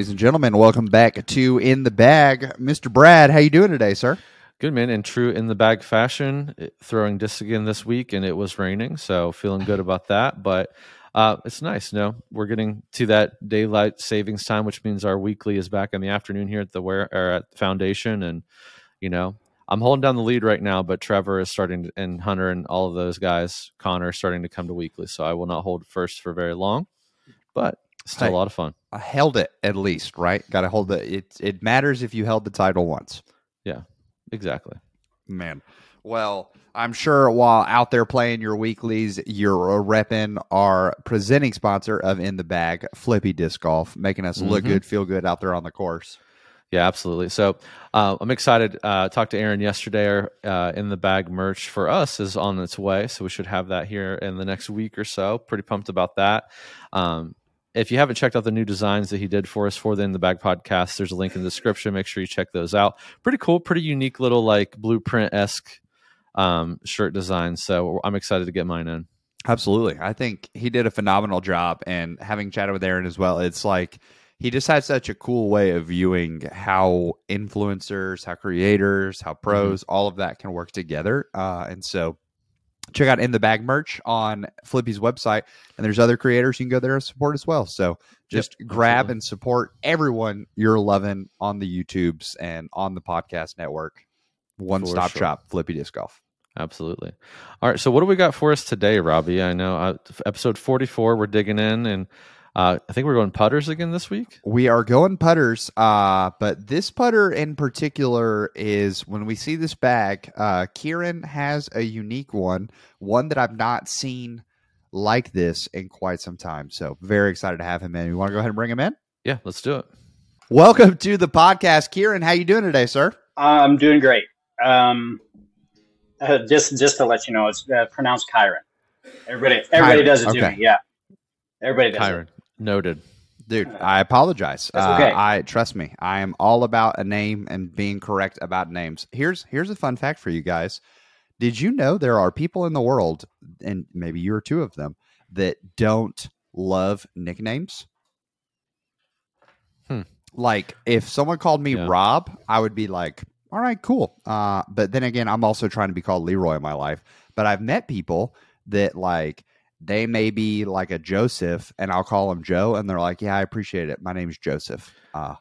ladies and gentlemen. Welcome back to In the Bag, Mr. Brad. How you doing today, sir? Good man, in true in the bag fashion, throwing disc again this week, and it was raining, so feeling good about that. But uh, it's nice, you know. We're getting to that daylight savings time, which means our weekly is back in the afternoon here at the where or at foundation, and you know, I'm holding down the lead right now, but Trevor is starting to, and Hunter and all of those guys, Connor, starting to come to weekly, so I will not hold first for very long, but still Hey. a lot of fun. I held it at least, right? Got to hold the It it matters if you held the title once. Yeah, exactly. Man. Well, I'm sure while out there playing your weeklies, you're repping our presenting sponsor of In the Bag, Flippy Disc Golf, making us look Mhm. good, feel good out there on the course. Yeah, absolutely. So uh, I'm excited. Uh, talked to Aaron yesterday. Our uh, in the bag merch for us is on its way, so we should have that here in the next week or so. Pretty pumped about that. Um, if you haven't checked out the new designs that he did for us for the In the Bag podcast, there's a link in the description. Make sure you check those out. Pretty cool, pretty unique little like blueprint esque um, shirt design. So I'm excited to get mine in. Absolutely. I think he did a phenomenal job. And having chatted with Aaron as well, it's like he just has such a cool way of viewing how influencers, how creators, how pros, all of that can work together. Uh, and so check out In the Bag merch on Flippy's website. And there's other creators you can go there and support as well. So just grab absolutely. and support everyone you're loving on the YouTubes and on the podcast network. One stop sure. shop, Flippy Disc Golf. Absolutely. All right. So, what do we got for us today, Robbie? I know uh, episode 44, we're digging in, and uh, I think we're going putters again this week. We are going putters, uh, but this putter in particular is when we see this bag. Uh, Kieran has a unique one, one that I've not seen like this in quite some time. So very excited to have him in. You want to go ahead and bring him in? Yeah, let's do it. Welcome to the podcast, Kieran. How you doing today, sir? I'm doing great. Um, uh, just just to let you know, it's uh, pronounced Chiron. Everybody everybody Chiron, does it to okay. me. Yeah, everybody does Kyron, noted. Dude, I apologize. That's Uh, okay. I trust me. I am all about a name and being correct about names. Here's here's a fun fact for you guys. Did you know there are people in the world, and maybe you are two of them, that don't love nicknames? Hmm. Like if someone called me Yeah. Rob, I would be like, all right, cool. Uh, but then again, I'm also trying to be called Leroy in my life. But I've met people that like they may be like a Joseph, and I'll call them Joe, and they're like, "Yeah, I appreciate it. My name's Joseph." Uh,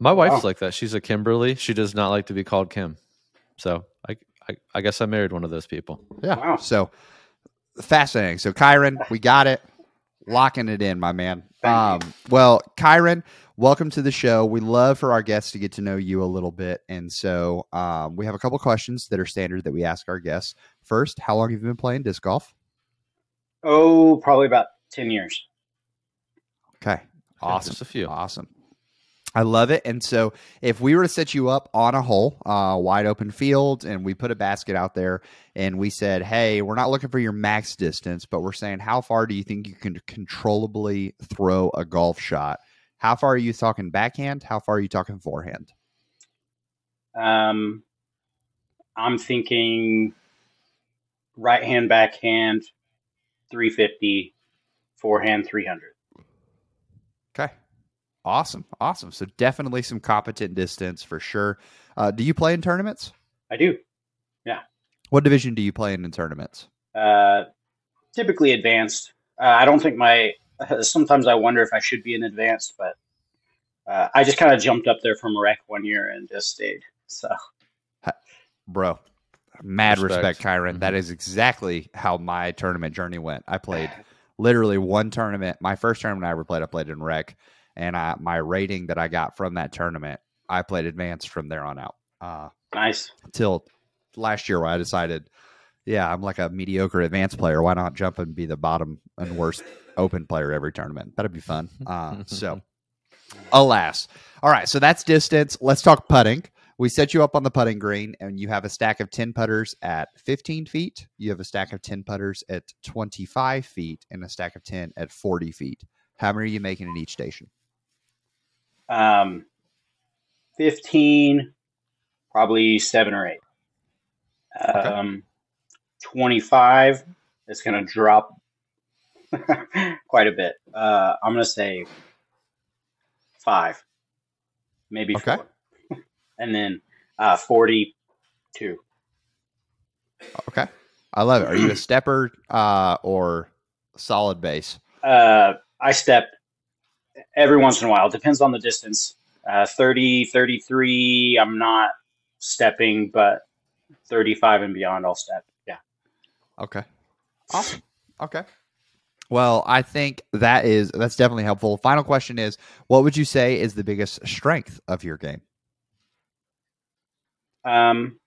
My wife's Wow. like that. She's a Kimberly. She does not like to be called Kim. So, I, I, I guess I married one of those people. yeah. Wow. So fascinating. So Kyron, we got it, locking it in, my man. Thank um, well, Kyron, welcome to the show. We love for our guests to get to know you a little bit, and so um, we have a couple questions that are standard that we ask our guests. First, how long have you been playing disc golf? Oh, probably about ten years. Okay, awesome. Just a few. Awesome. I love it. And so, if we were to set you up on a hole, uh, wide open field, and we put a basket out there, and we said, "Hey, we're not looking for your max distance, but we're saying, how far do you think you can controllably throw a golf shot? How far are you talking backhand? How far are you talking forehand? Um, I'm thinking right hand, backhand, three fifty, forehand, three hundred. Okay, awesome, awesome. So definitely some competent distance for sure. Uh, do you play in tournaments? I do. Yeah. What division do you play in in tournaments? Uh, typically advanced. Uh, I don't think my. Sometimes I wonder if I should be in advanced, but uh, I just kind of jumped up there from rec one year and just stayed. So bro. Mad respect, Respect. Kyron. That is exactly how my tournament journey went. I played literally one tournament. My first tournament I ever played, I played in rec, and I, my rating that I got from that tournament, I played advanced from there on out. Uh, nice. till last year, where I decided, yeah, I'm like a mediocre advanced player. Why not jump and be the bottom and worst open player every tournament? That'd be fun. Uh, so, alas. All right, so that's distance. Let's talk putting. We set you up on the putting green, and you have a stack of 10 putters at 15 feet. You have a stack of 10 putters at 25 feet, and a stack of 10 at 40 feet. How many are you making in each station? Um, fifteen, probably seven or eight. Um, twenty-five. It's going to drop quite a bit. Uh, I'm going to say five. maybe Okay. four, and then uh, forty-two. Okay. I love it. Are you a stepper uh, or solid base? Uh, I step every once in a while. It depends on the distance. Uh, 30, 33, I'm not stepping, but 35 and beyond, I'll step. Yeah. Okay. Awesome. Okay. Well, I think that is that's definitely helpful. Final question is, what would you say is the biggest strength of your game? Um,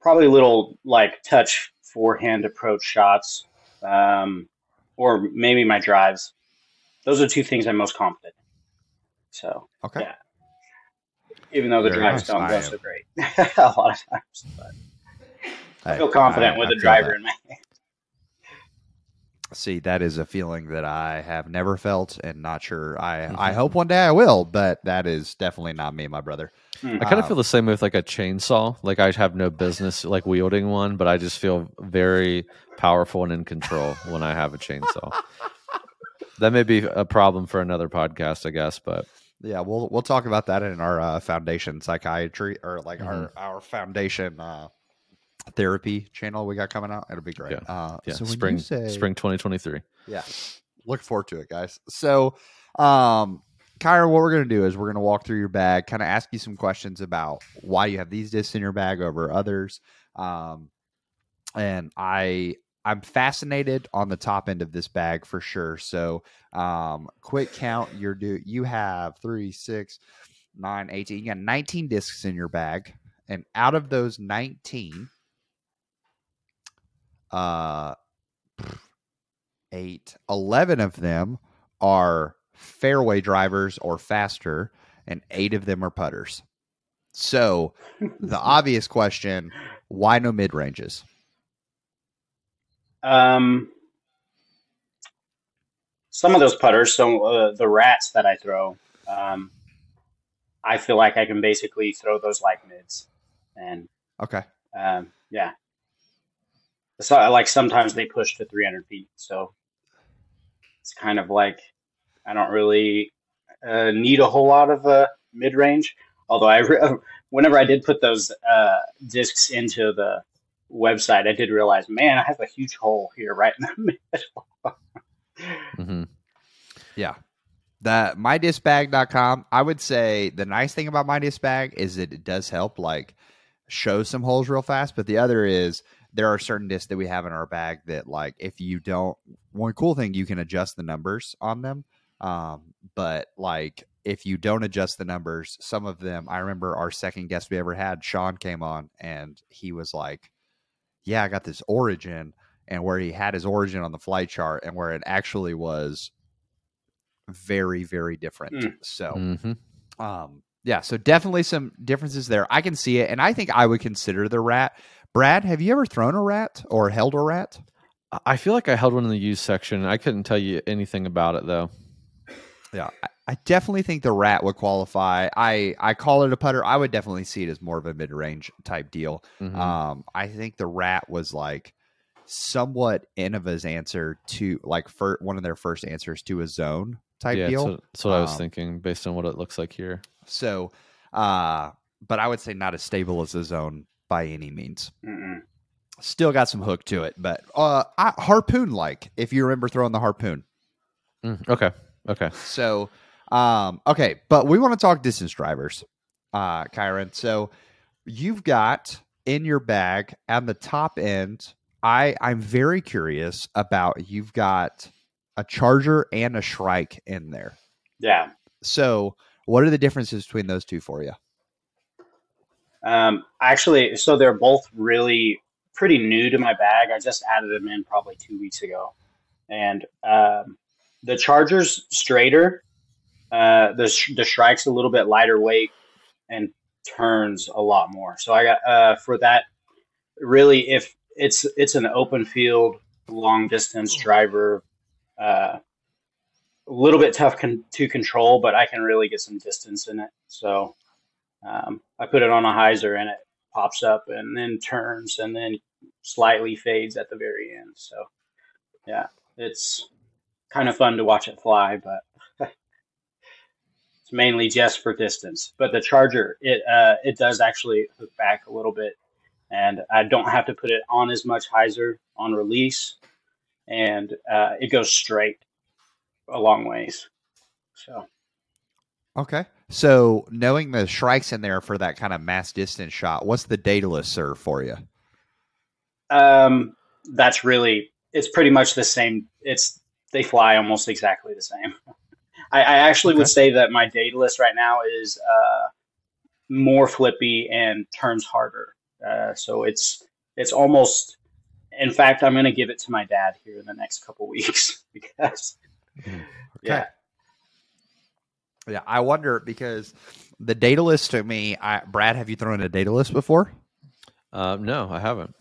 probably a little like touch forehand approach shots, um, or maybe my drives. Those are two things I'm most confident. in. So Okay. Yeah. even though the Very drives nice. don't go so great a lot of times, but I feel confident I- with I the driver that. in my hand. See, that is a feeling that I have never felt and not sure I I Mhm. hope one day I will, but that is definitely not me, my brother. Hmm. I kind of Um, feel the same with like a chainsaw. Like I have no business like wielding one, but I just feel very powerful and in control when I have a chainsaw. that may be a problem for another podcast, I guess, but Yeah, we'll we'll talk about that in our uh, foundation psychiatry or like our Mm-hmm. our foundation uh, therapy channel we got coming out. It'll be great. Yeah. Uh, yeah, so spring say, spring 2023. Yeah. Look forward to it, guys. So, um, Kyra, what we're going to do is we're going to walk through your bag, kind of ask you some questions about why you have these discs in your bag over others. Um, and I, I'm fascinated on the top end of this bag for sure. So, um, quick count. You're do you have three, six, nine, 18. You got 19 discs in your bag, and out of those 19, uh, eight, 11 of them are fairway drivers or faster, and eight of them are putters. So, the obvious question why no mid ranges? Um, some of those putters, so uh, the rats that I throw, um, I feel like I can basically throw those like mids, and Okay. um, yeah. So like sometimes they push to 300 feet, so it's kind of like I don't really uh, need a whole lot of uh, mid range. Although I, re- whenever I did put those uh, discs into the website, I did realize, man, I have a huge hole here right in the middle. mm-hmm. Yeah. the mydiscbag.com, I would say the nice thing about mydiscbag is that it does help like show some holes real fast, but the other is there are certain discs that we have in our bag that like if you don't one cool thing you can adjust the numbers on them. Um, but like if you don't adjust the numbers, some of them I remember our second guest we ever had, Sean came on and he was like, Yeah, I got this origin and where he had his origin on the flight chart and where it actually was very very different Mm. so hmm um yeah so definitely some differences there i can see it and i think i would consider the rat brad have you ever thrown a rat or held a rat I feel like I held one in the used section. I couldn't tell you anything about it though. yeah I, definitely think the rat would qualify i i call it a putter i would definitely see it as more of a mid-range type deal Mhm. um i think the rat was like somewhat innova's answer to like for one of their first answers to a zone type yeah, deal that's what, that's what I was Um, thinking based on what it looks like here. So, uh, but I would say not as stable as a zone by any means. Mm-mm. Still got some hook to it, but uh, I, harpoon like if you remember throwing the harpoon. Mm, okay, okay. So, um, okay, but we want to talk distance drivers, uh, Kyron. So you've got in your bag at the top end. I I'm very curious about you've got a charger and a shrike in there. Yeah. So what are the differences between those two for you? Um, actually, so they're both really pretty new to my bag. I just added them in probably two weeks ago, and um, the Charger's straighter. Uh, the the Shrike's a little bit lighter weight and turns a lot more. So I got uh, for that. Really, if it's it's an open field, long distance driver, uh, a little bit tough con- to control, but I can really get some distance in it. So um, I put it on a hyzer and it pops up and then turns and then slightly fades at the very end. So yeah, it's kind of fun to watch it fly, but It's mainly just for distance, but the charger it uh, it does actually hook back a little bit, and I don't have to put it on as much hyzer on release, and uh, it goes straight a long ways. So Okay. So knowing the Shrike's in there for that kind of mass distance shot, what's the Daedalus serve for you? um, that's really it's pretty much the same. It's they fly almost exactly the same. I, I actually Okay. would say that my Daedalus right now is uh, more flippy and turns harder. Uh, so it's it's almost. In fact, I'm going to give it to my dad here in the next couple weeks because yeah, Yeah, I wonder because the Daedalus to me, I, Brad, have you thrown a Daedalus before? Uh, no, I haven't.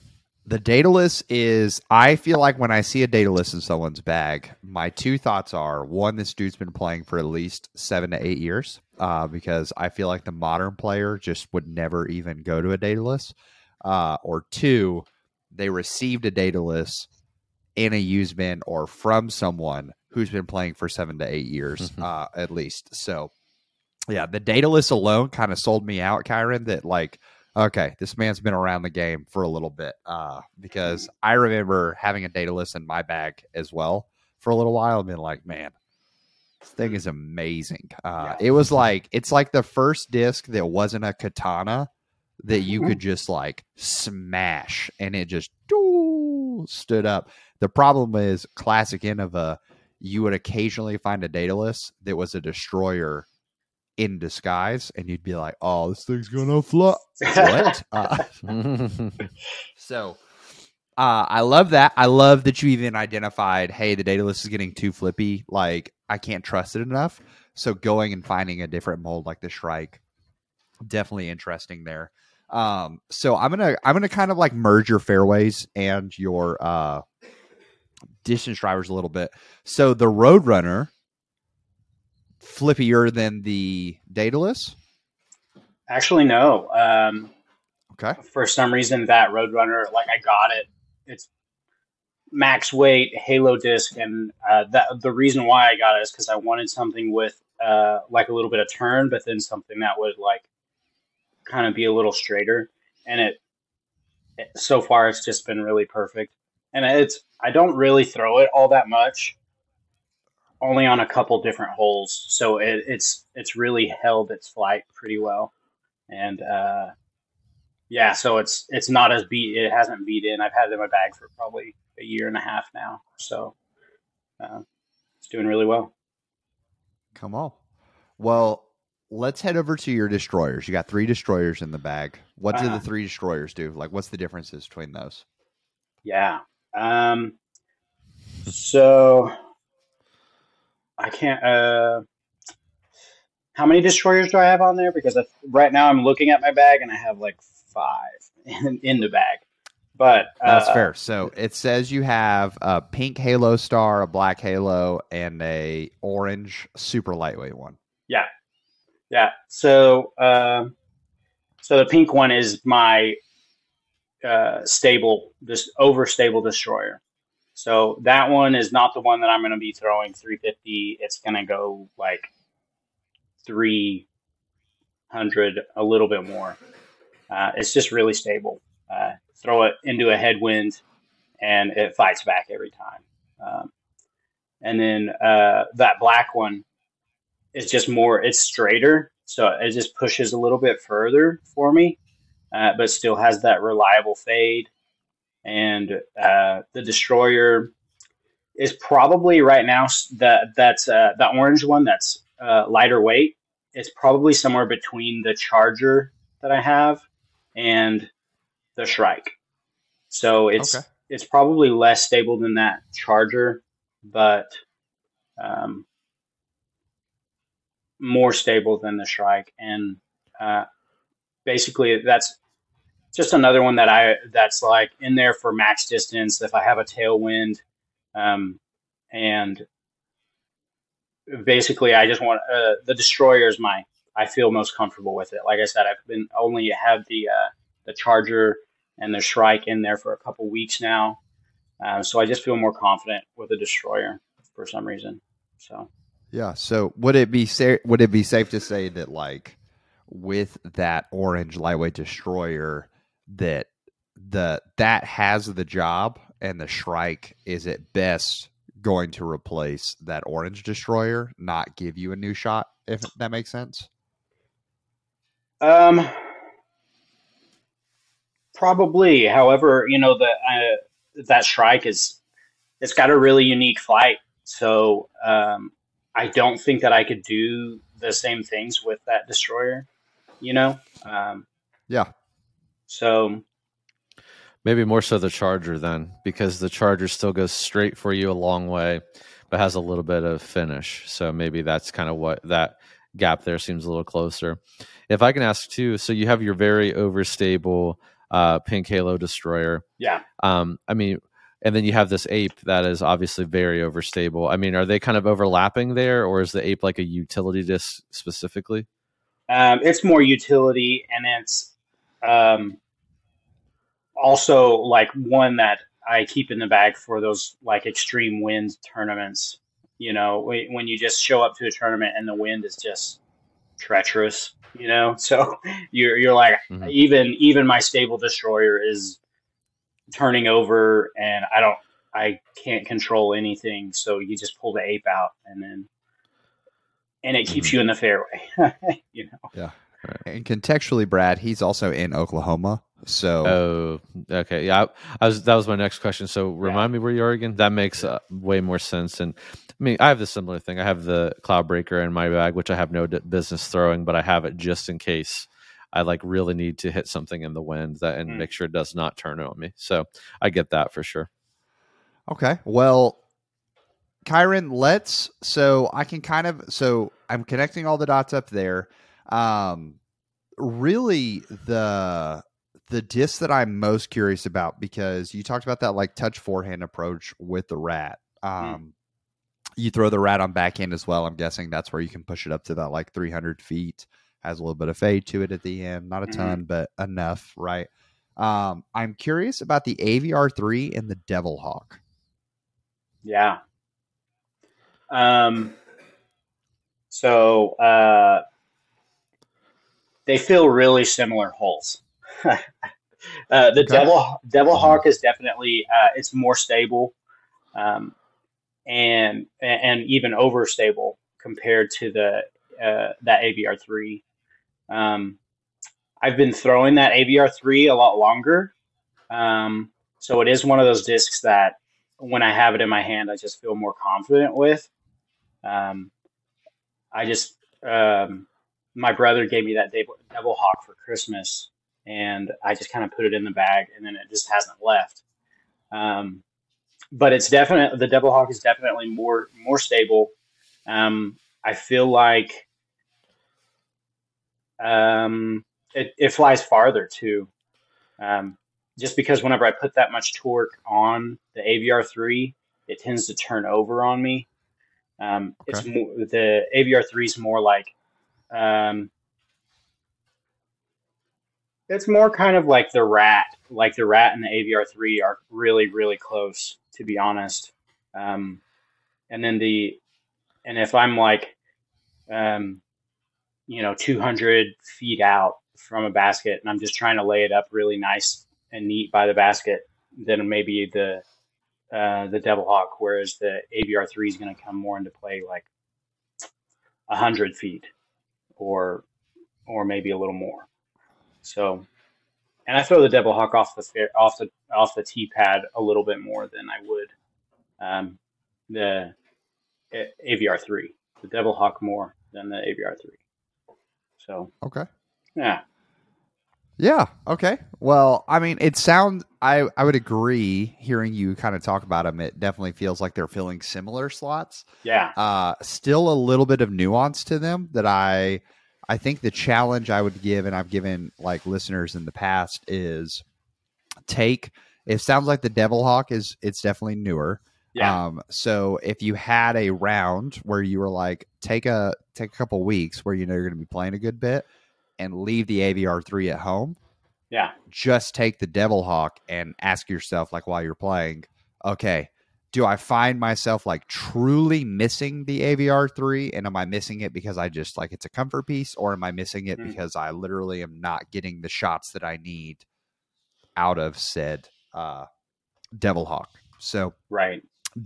The Daedalus is, I feel like when I see a Daedalus in someone's bag, my two thoughts are one, this dude's been playing for at least seven to eight years, uh, because I feel like the modern player just would never even go to a Daedalus. Uh, or two, they received a Daedalus in a used bin or from someone who's been playing for seven to eight years, Mhm. uh, at least. So, yeah, the Daedalus alone kind of sold me out, Kyron, that like, okay, this man's been around the game for a little bit. Uh, because I remember having a Daedalus in my bag as well for a little while and being like, man, this thing is amazing. Uh, Yeah. It was like, it's like the first disc that wasn't a katana that you could just like smash and it just stood up. The problem is, classic Innova, you would occasionally find a Daedalus that was a destroyer in disguise, and you'd be like, "Oh, this thing's gonna fly." What? uh, so, uh, I love that. I love that you even identified, "Hey, the Daedalus is getting too flippy. Like, I can't trust it enough." So, going and finding a different mold like the Shrike, definitely interesting there. Um, so I'm gonna I'm gonna kind of like merge your fairways and your uh distance drivers a little bit. So the Roadrunner flippier than the Daedalus. actually no. Um, Okay. for some reason that Roadrunner, like I got it. It's max weight Halo disc, and uh, that the reason why I got it is because I wanted something with uh, like a little bit of turn, but then something that would like kind of be a little straighter. And it, it so far it's just been really perfect. And it's I don't really throw it all that much, only on a couple different holes. So it, it's it's really held its flight pretty well, and. uh yeah, so it's it's not as beat. It hasn't beat in. I've had it in my bag for probably a year and a half now, so uh, it's doing really well. Come on. Well, let's head over to your destroyers. You got three destroyers in the bag. What do Uh-huh. the three destroyers do? Like, what's the differences between those? Yeah. Um. So I can't. Uh, how many destroyers do I have on there? Because right now I'm looking at my bag and I have like five in, in the bag. But uh, That's fair. So it says you have a pink Halo star, a black Halo, and a orange super lightweight one. Yeah. Yeah. So, um, so the pink one is my uh, stable, this overstable destroyer. So that one is not the one that I'm going to be throwing 350. It's going to go like 300, a little bit more. Uh, it's just really stable. Uh, throw it into a headwind, and it fights back every time. Um, and then uh, that black one is just more it's straighter so it just pushes a little bit further for me uh, but still has that reliable fade. And uh, the destroyer is probably right now that that's uh, that orange one that's uh, lighter weight it's probably somewhere between the charger that i have and the shrike. So it's Okay. it's probably less stable than that charger but um, more stable than the Shrike, and uh, basically that's just another one that I that's like in there for max distance. If I have a tailwind, um, and basically I just want uh, the destroyer is my I feel most comfortable with it. Like I said, I've been only have the uh, the charger and the Shrike in there for a couple weeks now, uh, so I just feel more confident with the destroyer for some reason. So. Yeah. So would it be sa- would it be safe to say that like with that orange lightweight destroyer that the that has the job and the Shrike is at best going to replace that orange destroyer, not give you a new shot, if that makes sense? Um, probably. However, you know the uh, that Shrike is it's got a really unique flight, so um, I don't think that I could do the same things with that destroyer. You know, um, Yeah. So Maybe more so the Charger then, because the Charger still goes straight for you a long way, but has a little bit of finish. So maybe that's kind of what that gap there seems a little closer. If I can ask too, so you have your very overstable uh, Pink Halo Destroyer. yeah, Um, I mean, and then you have this ape that is obviously very overstable. I mean, are they kind of overlapping there, or is the ape like a utility disc specifically? um, it's more utility, and it's um, also like one that I keep in the bag for those like extreme wind tournaments. You know, when you just show up to a tournament and the wind is just treacherous. You know, so you're you're like Mhm. even even my stable destroyer is turning over, and I don't I can't control anything. So you just pull the ape out, and then and it keeps you in the fairway. you know. And contextually, Brad, he's also in Oklahoma. So Oh, okay. Yeah, I, I was. That was my next question. So, remind me where you are again. That makes uh, way more sense. And I mean, I have the similar thing. I have the Cloud Breaker in my bag, which I have no d- business throwing, but I have it just in case I like really need to hit something in the wind that and Mm. make sure it does not turn on me. So, I get that for sure. Okay. Well, Kyron, let's so I can kind of so I'm connecting all the dots up there. Um really the the disc that I'm most curious about because you talked about that like touch forehand approach with the rat. Um you throw the rat on backhand as well. I'm guessing that's where you can push it up to that like 300 feet. Has a little bit of fade to it at the end, not a Mhm. ton, but enough, right? Um, I'm curious about the AVR3 and the Devil Hawk. Yeah. Um. So uh, they feel really similar holes. uh, the Okay. devil devil hawk is definitely uh, it's more stable, um, and and even overstable compared to the uh, that AVR three. Um, I've been throwing that AVR three a lot longer, um, so it is one of those discs that when I have it in my hand, I just feel more confident with. Um, I just, um, my brother gave me that Devil, Hawk for Christmas, and I just kind of put it in the bag, and then it just hasn't left. Um, but it's definitely the Devil Hawk is definitely more more stable. Um, I feel like um, it, it flies farther too. Um, just because whenever I put that much torque on the AVR three, it tends to turn over on me. Um, It's more, the AVR three is more like um, it's more kind of like the rat. Like the rat and the AVR three are really really close, to be honest. Um, and then the and if I'm like um, you know 200 feet out from a basket and I'm just trying to lay it up really nice and neat by the basket, then maybe the uh, the Devil Hawk, whereas the AVR three is going to come more into play like a hundred feet, or or maybe a little more. So, and I throw the Devil Hawk off the off the off the tee pad a little bit more than I would um, the AVR three. The Devil Hawk more than the AVR three. So Okay. yeah, Yeah. Okay. Well, I mean, it sounds. I I would agree. Hearing you kind of talk about them, it definitely feels like they're filling similar slots. yeah, Uh, still a little bit of nuance to them that I I think the challenge I would give, and I've given like listeners in the past, is take. It sounds like the Devil Hawk is it's definitely newer. yeah, Um, so if you had a round where you were like, take a take a couple weeks where you know you're going to be playing a good bit, and leave the AVR three at home, yeah, just take the Devil Hawk and ask yourself, like while you're playing, okay, do I find myself like truly missing the AVR three, and am I missing it because I just like it's a comfort piece, or am I missing it Mm. because I literally am not getting the shots that I need out of said uh, Devil Hawk? So Right.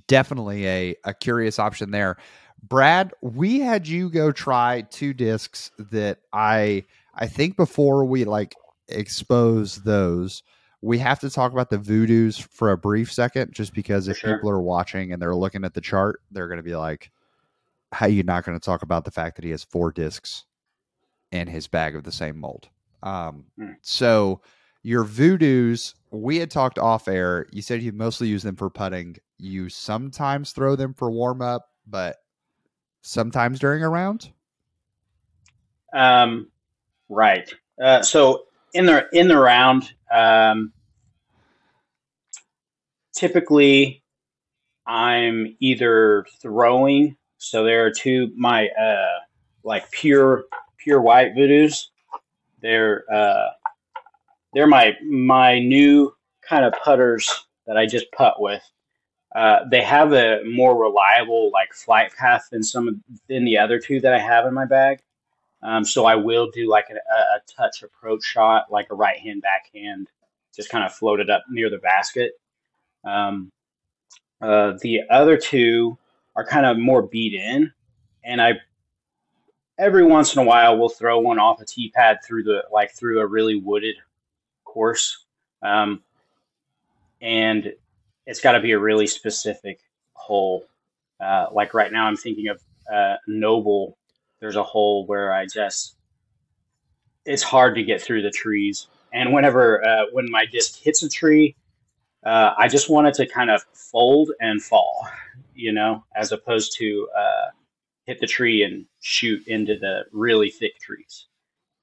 definitely a, a curious option there. Brad, we had you go try two discs that I I think before we like expose those, we have to talk about the voodoos for a brief second, just because if sure. people are watching and they're looking at the chart, they're gonna be like, How you not gonna talk about the fact that he has four discs in his bag of the same mold? Um Hmm. so your voodoos, we had talked off air. You said you mostly use them for putting. You sometimes throw them for warm up, but sometimes during a round. Um, right. Uh, so in the in the round, um, typically I'm either throwing. So there are two my uh, like pure pure white voodoos. They're uh, they're my my new kind of putters that I just putt with. Uh, they have a more reliable like flight path than some of, than the other two that I have in my bag. Um, so I will do like a, a touch approach shot, like a right hand backhand, just kind of float it up near the basket. Um, uh, the other two are kind of more beat in, and I every once in a while will throw one off a tee pad through the like through a really wooded course, um, and it's got to be a really specific hole. Uh, like right now, I'm thinking of uh, Noble there's a hole where I just it's hard to get through the trees. And whenever uh, when my disc hits a tree, uh, I just want it to kind of fold and fall, you know, as opposed to uh, hit the tree and shoot into the really thick trees.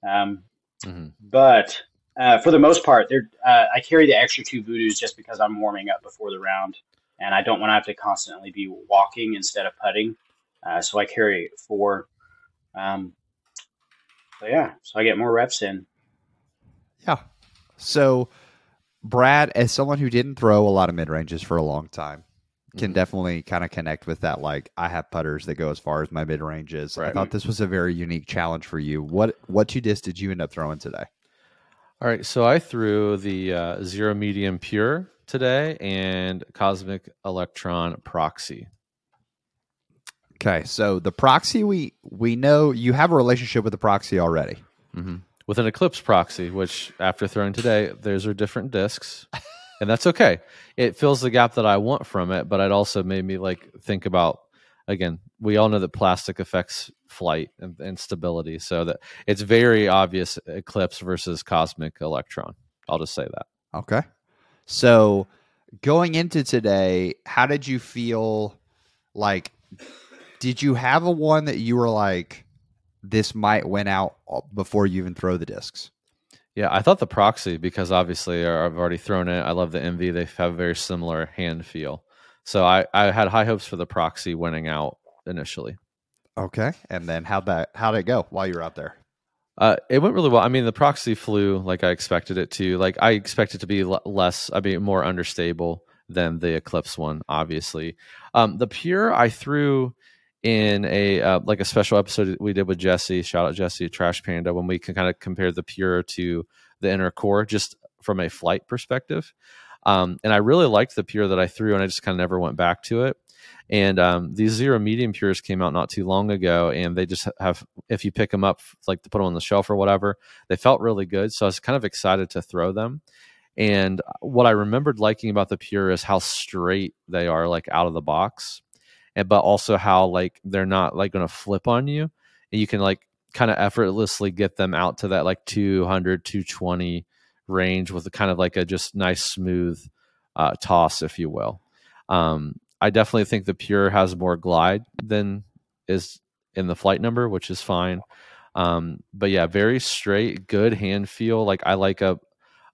Um, Mhm. But uh, for the most part, they're, uh, I carry the extra two voodoos just because I'm warming up before the round, and I don't want to have to constantly be walking instead of putting. Uh, so I carry four. Um, so yeah, so I get more reps in. Yeah. So, Brad, as someone who didn't throw a lot of mid ranges for a long time, can Mhm. definitely kind of connect with that. Like, I have putters that go as far as my mid ranges. I thought this was a very unique challenge for you. What what two discs did you end up throwing today? All right, so I threw the uh, zero medium pure today and cosmic electron proxy. Okay, so the proxy we we know you have a relationship with the proxy already. hmm with an eclipse proxy, which after throwing today, those are different discs, and that's okay. It fills the gap that I want from it, but it also made me like think about again. We all know that plastic affects flight and, and stability, so that it's very obvious eclipse versus cosmic electron. I'll just say that. Okay. So going into today, how did you feel like did you have a one that you were like this might win out before you even throw the discs? Yeah, I thought the proxy because obviously uh, I've already thrown it. I love the MV; they have a very similar hand feel. So I, I had high hopes for the proxy winning out initially. Okay. And then how'd that how'd it go while you were out there? Uh, it went really well. I mean, the proxy flew like I expected it to. Like I expected it to be l- less, I mean, more understable than the Eclipse one. Obviously, um, the pure I threw in a uh, like a special episode we did with Jesse. Shout out Jesse, Trash Panda, when we can kind of compare the pure to the inner core, just from a flight perspective. Um, and I really liked the pure that I threw, and I just kind of never went back to it. And um, these zero medium pures came out not too long ago, and they just have, if you pick them up, like to put them on the shelf or whatever, they felt really good. So I was kind of excited to throw them. And what I remembered liking about the pure is how straight they are, like out of the box, and but also how like they're not like going to flip on you, and you can like kind of effortlessly get them out to that like 200, 220 range with a kind of like a just nice smooth uh, toss, if you will. Um, I definitely think the pure has more glide than is in the flight number, which is fine. Um, but yeah, very straight, good hand feel. Like I like a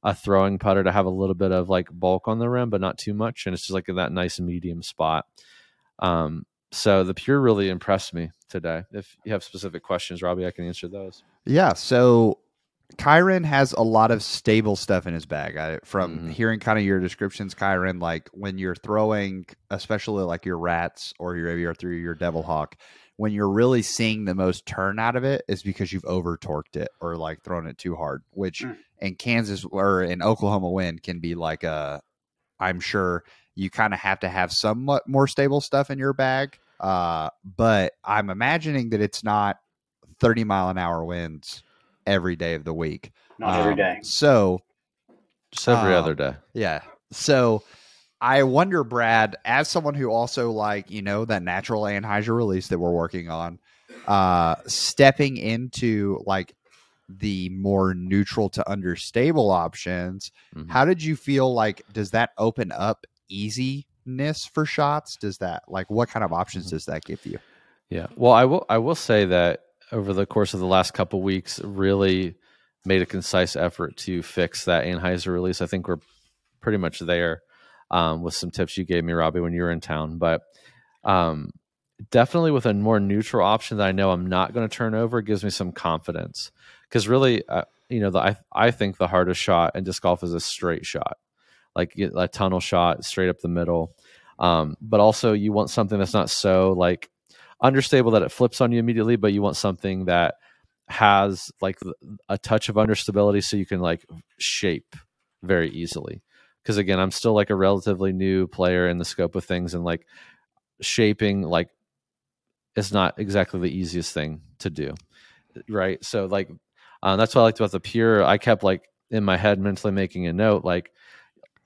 a throwing putter to have a little bit of like bulk on the rim, but not too much, and it's just like in that nice medium spot. Um, so the pure really impressed me today. If you have specific questions, Robbie, I can answer those. Yeah. So Kyron has a lot of stable stuff in his bag. I, from Mhm. hearing kind of your descriptions, Kyron, like when you're throwing, especially like your rats or your your through your devil hawk, when you're really seeing the most turn out of it is because you've over torqued it or like thrown it too hard, which Mm. in Kansas or in Oklahoma wind can be like a. I'm sure you kind of have to have somewhat more stable stuff in your bag, uh, but I'm imagining that it's not 30 mile an hour winds every day of the week. Not every Um, day. So, Just every Um, other day. yeah. So I wonder, Brad, as someone who also like, you know, that natural anhyzer release that we're working on, uh, stepping into like the more neutral to understable options, Mhm. how did you feel like does that open up easiness for shots? Does that like what kind of options Mhm. does that give you? Yeah. Well, I will. I will say that over the course of the last couple weeks, really made a concise effort to fix that anhyzer release. I think we're pretty much there um, with some tips you gave me, Robbie, when you were in town. But um, definitely with a more neutral option that I know I'm not going to turn over gives me some confidence. Because really, uh, you know, the, I I think the hardest shot in disc golf is a straight shot, like a tunnel shot straight up the middle. Um, but also, you want something that's not so like understable that it flips on you immediately, but you want something that has like a touch of understability so you can like shape very easily. Because again, I'm still like a relatively new player in the scope of things, and like shaping like is not exactly the easiest thing to do, right? So like uh, that's what I liked about the pure. I kept like in my head mentally making a note like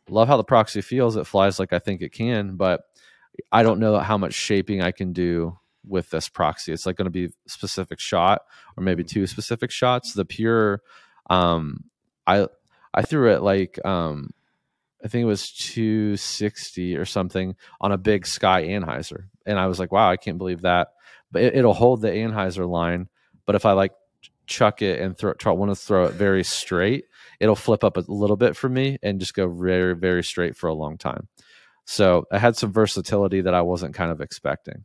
love how the proxy feels. It flies like I think it can, but I don't know how much shaping I can do with this proxy. It's like going to be specific shot or maybe two specific shots. The pure, um, I I threw it like um, I think it was 260 or something on a big Sky anhyzer, and I was like, wow, I can't believe that. But it, it'll hold the anhyzer line. But if I like chuck it and throw, try want to throw it very straight, it'll flip up a little bit for me and just go very very straight for a long time. So I had some versatility that I wasn't kind of expecting.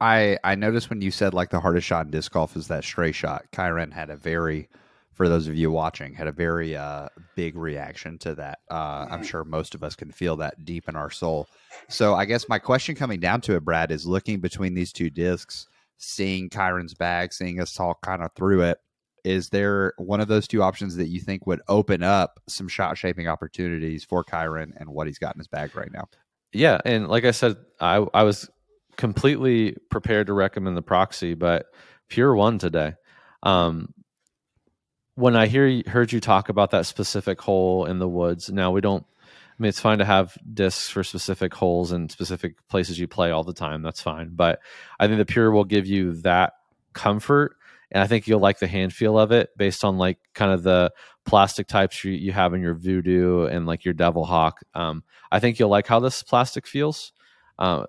I I noticed when you said like the hardest shot in disc golf is that stray shot. Kyron had a very, for those of you watching, had a very uh, big reaction to that. Uh, I'm sure most of us can feel that deep in our soul. So I guess my question coming down to it, Brad, is looking between these two discs, seeing Kyron's bag, seeing us talk kind of through it. Is there one of those two options that you think would open up some shot shaping opportunities for Kyron and what he's got in his bag right now? Yeah, and like I said, I I was completely prepared to recommend the proxy, but pure one today. Um, when I hear heard you talk about that specific hole in the woods, now we don't. I mean, it's fine to have discs for specific holes and specific places you play all the time. That's fine, but I think the pure will give you that comfort, and I think you'll like the hand feel of it based on like kind of the plastic types you, you have in your voodoo and like your devil hawk. Um, I think you'll like how this plastic feels. Uh,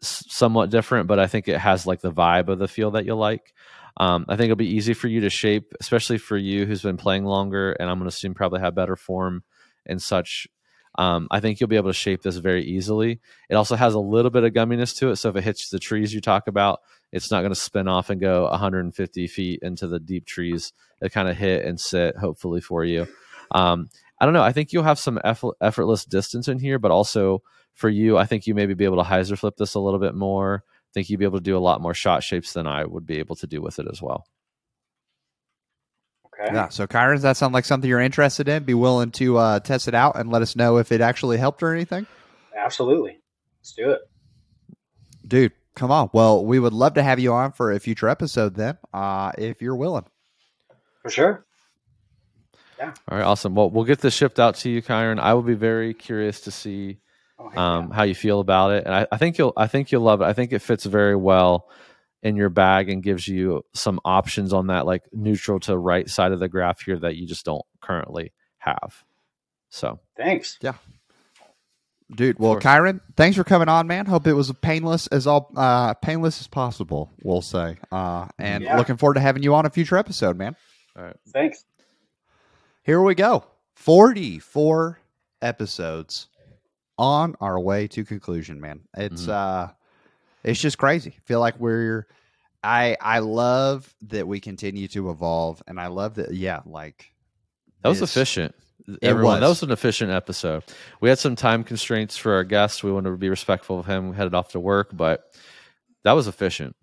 somewhat different, but I think it has like the vibe of the feel that you'll like. Um, I think it'll be easy for you to shape, especially for you who's been playing longer, and I'm going to assume probably have better form and such. Um, I think you'll be able to shape this very easily. It also has a little bit of gumminess to it, so if it hits the trees you talk about, it's not going to spin off and go 150 feet into the deep trees. It kind of hit and sit, hopefully for you. Um, I don't know. I think you'll have some effort, effortless distance in here, but also for you, I think you maybe be able to hyzer flip this a little bit more. I think you'd be able to do a lot more shot shapes than I would be able to do with it as well. Okay. Yeah. So, Kyron, does that sound like something you're interested in? Be willing to uh, test it out and let us know if it actually helped or anything? Absolutely. Let's do it. Dude, come on. Well, we would love to have you on for a future episode then, uh, if you're willing. For sure. Yeah. All right, awesome. Well, we'll get this shipped out to you, Kyron. I will be very curious to see Oh, heck um, how you feel about it, and I, I think you'll I think you'll love it. I think it fits very well in your bag and gives you some options on that like neutral to right side of the graph here that you just don't currently have. So thanks. yeah. Dude, well, Of. Kyron, thanks for coming on, man. Hope it was painless as all uh, painless as possible. We'll say, uh, and Yeah. looking forward to having you on a future episode, man. All right, thanks. Here we go, forty-four episodes on our way to conclusion, man. It's Mhm. uh, it's just crazy. feel like we're I I love that we continue to evolve, and I love that. Yeah, like That was efficient. It Everyone, that was. was an efficient episode. We had some time constraints for our guest. We wanted to be respectful of him. We headed off to work, but that was efficient.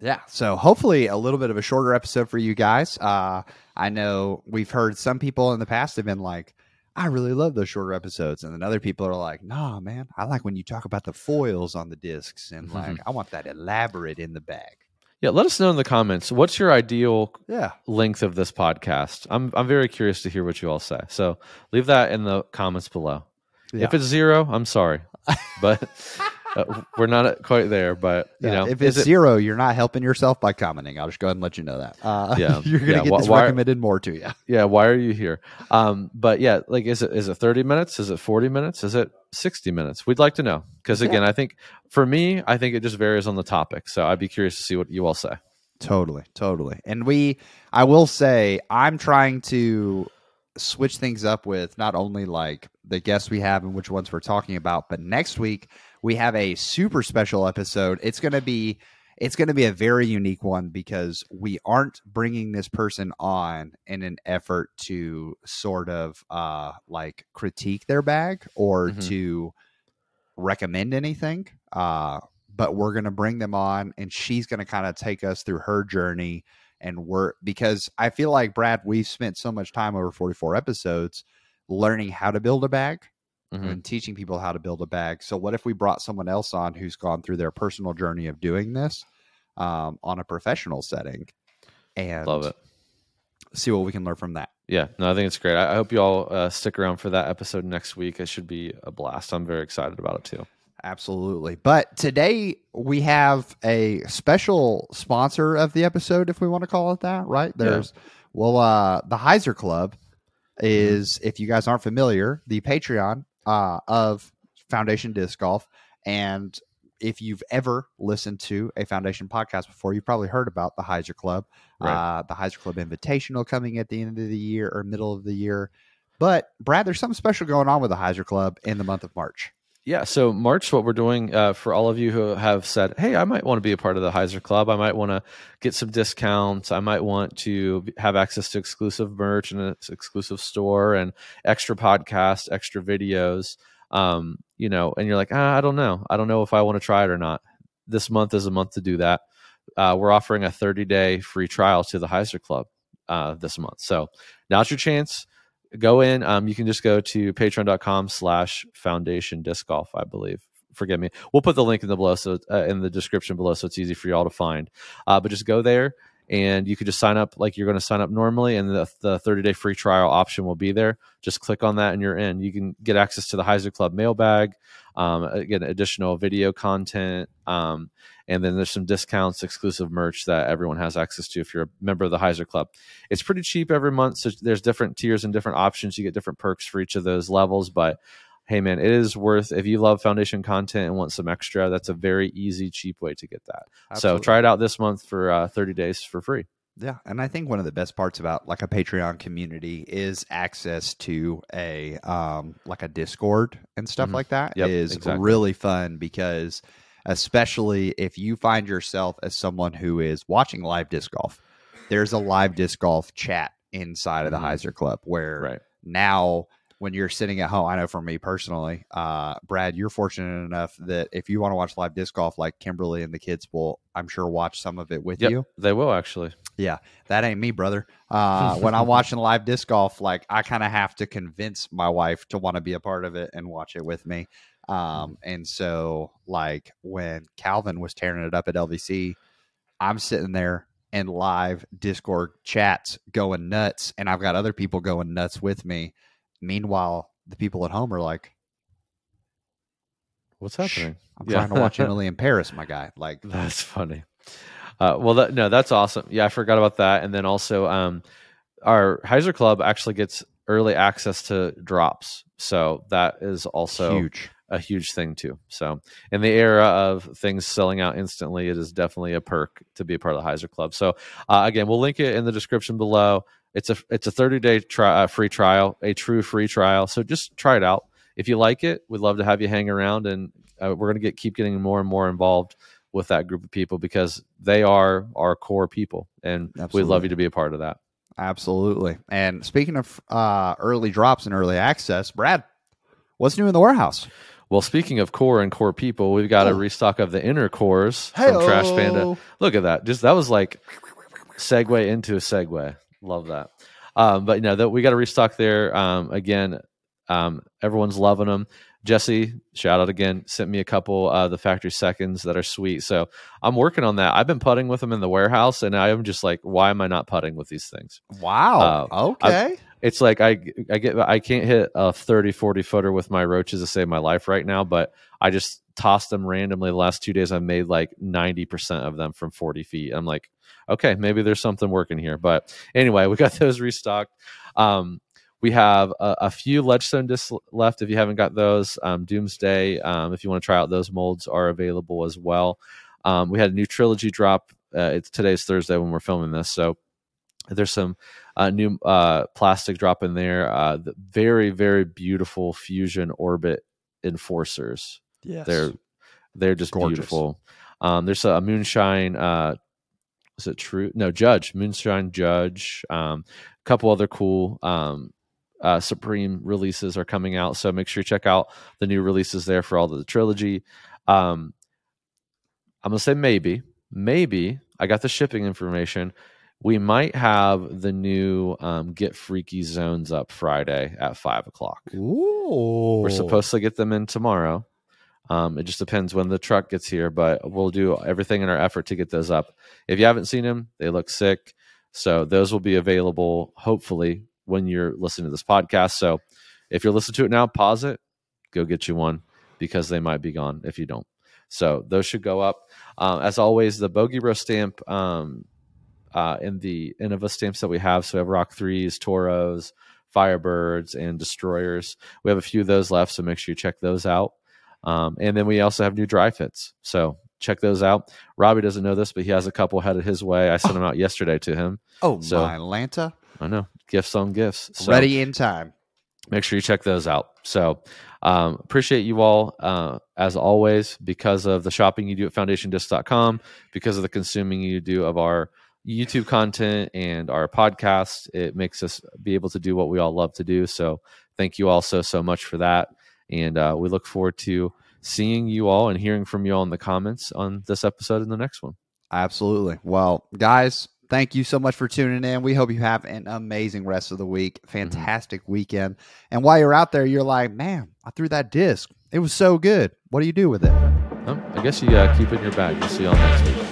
Yeah. So hopefully a little bit of a shorter episode for you guys. Uh, I know we've heard some people in the past have been like, I really love those shorter episodes. And then other people are like, nah, man, I like when you talk about the foils on the discs and like, I want that elaborate in the bag. Yeah, let us know in the comments. What's your ideal Yeah. length of this podcast? I'm I'm very curious to hear what you all say. So leave that in the comments below. Yeah. If it's zero, I'm sorry, but uh, we're not quite there. But you Yeah, know, if it's it- zero, you're not helping yourself by commenting. I'll just go ahead and let you know that. Uh, Yeah. you're gonna Yeah, get wh- this why- recommended more to you. yeah, why are you here? Um, but yeah, like, is it is it 30 minutes? Is it 40 minutes? Is it 60 minutes? We'd like to know because Yeah. again, I think for me, I think it just varies on the topic. So I'd be curious to see what you all say. Totally, totally. And we, I will say, I'm trying to switch things up with not only like the guests we have and which ones we're talking about, but next week we have a super special episode. It's going to be. It's going to be a very unique one because we aren't bringing this person on in an effort to sort of uh, like critique their bag or Mhm. to recommend anything. Uh, but we're going to bring them on and she's going to kind of take us through her journey and work because I feel like Brad, we've spent so much time over 44 episodes learning how to build a bag Mhm. and teaching people how to build a bag. So what if we brought someone else on who's gone through their personal journey of doing this um, on a professional setting and Love it. see what we can learn from that. Yeah, no, I think it's great. I, I hope you all uh, stick around for that episode next week. It should be a blast. I'm very excited about it too. Absolutely. But today we have a special sponsor of the episode, if we want to call it that, right? There's, well, uh, the Hyzer Club is, if you guys aren't familiar, the Patreon uh, of Foundation Disc Golf. And if you've ever listened to a Foundation podcast before, you've probably heard about the Hyzer Club, Right. uh, the Hyzer Club Invitational coming at the end of the year or middle of the year. But Brad, there's something special going on with the Hyzer Club in the month of March. Yeah, so March, what we're doing uh, for all of you who have said, "Hey, I might want to be a part of the Hyzer Club. I might want to get some discounts. I might want to have access to exclusive merch and an exclusive store and extra podcasts, extra videos." Um, you know, and you're like, ah, "I don't know. I don't know if I want to try it or not." This month is a month to do that. Uh, we're offering a 30 day free trial to the Hyzer Club uh, this month. So now's your chance go in um, you can just go to patreon.com slash foundation disc golf i believe. Forgive me. We'll put the link in the below so uh, in the description below so it's easy for y'all to find. Uh, but just go there and you could just sign up like you're going to sign up normally and the, the 30 day free trial option will be there. Just click on that and you're in. You can get access to the hyzer club mailbag um, again additional video content um, and then there's some discounts exclusive merch that everyone has access to if you're a member of the hyzer club. It's pretty cheap every month so there's different tiers and different options. You get different perks for each of those levels but hey man it is worth if you love foundation content and want some extra that's a very easy cheap way to get that. So try it out this month for uh, 30 days for free Yeah, and I think one of the best parts about like a Patreon community is access to a um like a Discord and stuff Mhm. like that Yep, is exactly. really fun because especially if you find yourself as someone who is watching live disc golf, there's a live disc golf chat inside of the Mhm. Hyzer Club where right now when you're sitting at home i know for me personally uh, brad you're fortunate enough that if you want to watch live disc golf like kimberly and the kids will i'm sure watch some of it with Yep. you. they will actually. Yeah, that ain't me brother. Uh, when i'm watching live disc golf like i kind of have to convince my wife to want to be a part of it and watch it with me. Um, and so like when calvin was tearing it up at lvc i'm sitting there and live discord chats going nuts and i've got other people going nuts with me meanwhile the people at home are like what's happening i'm Yeah. trying to watch emily in paris my guy like That's funny. Uh, well, that, no, that's awesome. Yeah, I forgot about that. And then also, um, our Hyzer Club actually gets early access to drops, so that is also huge a huge thing too. So, in the era of things selling out instantly, it is definitely a perk to be a part of the Hyzer Club. So, uh, again, we'll link it in the description below. It's a it's a 30 day tri- uh, free trial, a true free trial. So just try it out. If you like it, we'd love to have you hang around, and uh, we're going to get keep getting more and more involved with that group of people because they are our core people, and we'd love you to be a part of that. Absolutely. And speaking of uh, early drops and early access, Brad, what's new in the warehouse? Well, speaking of core and core people, we've got a Oh. restock of the inner cores from Trash Panda. Look at that. Just that was like segue into a segue. Love that. Um, but you know that we got to restock there. Um, again, um, everyone's loving them. Jesse, shout out again, sent me a couple uh the factory seconds that are sweet. So I'm working on that. I've been putting with them in the warehouse, and I am just like, why am I not putting with these things? Wow. Uh, okay. It's like I I get I can't hit a 30 40 footer with my roaches to save my life right now, but I just tossed them randomly the last two days. I've made like 90% of them from 40 feet. I'm like, okay, maybe there's something working here. But anyway, we got those restocked. Um, we have a, a few ledgestone discs left. If you haven't got those, um, Doomsday, um, if you want to try out those molds, are available as well. Um, we had a new trilogy drop. Uh, it's today's Thursday when we're filming this, so there's some uh, new uh, plastic drop in there. Uh, the very very beautiful fusion orbit enforcers. yes. They're they're just Gorgeous. beautiful. Um, there's a, moonshine. Uh, is it true? No, Judge Moonshine Judge. Um, a couple other cool um, uh, Supreme releases are coming out, so make sure you check out the new releases there for all of the trilogy. Um, I'm gonna say maybe, maybe I got the shipping information. We might have the new um, Get Freaky zones up Friday at five o'clock. Ooh. We're supposed to get them in tomorrow. Um, it just depends when the truck gets here, but we'll do everything in our effort to get those up. If you haven't seen them, they look sick. So those will be available hopefully when you're listening to this podcast. So if you're listening to it now, pause it, go get you one because they might be gone if you don't. So those should go up. Um, as always, the Bogey Bro stamp um, uh, in the Innova stamps that we have. So we have Rock Threes, Toros, Firebirds, and Destroyers. We have a few of those left, so make sure you check those out. Um, and then we also have new dry fits. So check those out. Robbie doesn't know this, but he has a couple headed his way. I sent them out yesterday to him. Oh, so- my Atlanta. I know gifts on gifts. So Ready in time. make sure you check those out. So um, appreciate you all uh, as always because of the shopping you do at foundationdisc.com, because of the consuming you do of our YouTube content and our podcast. It makes us be able to do what we all love to do. So thank you all so, so much for that. And uh, we look forward to seeing you all and hearing from you all in the comments on this episode and the next one. Absolutely. Well, guys, thank you so much for tuning in. We hope you have an amazing rest of the week. Fantastic weekend. And while you're out there, you're like, man, I threw that disc. It was so good. What do you do with it? I guess you uh, keep it in your bag. We'll see you all next week.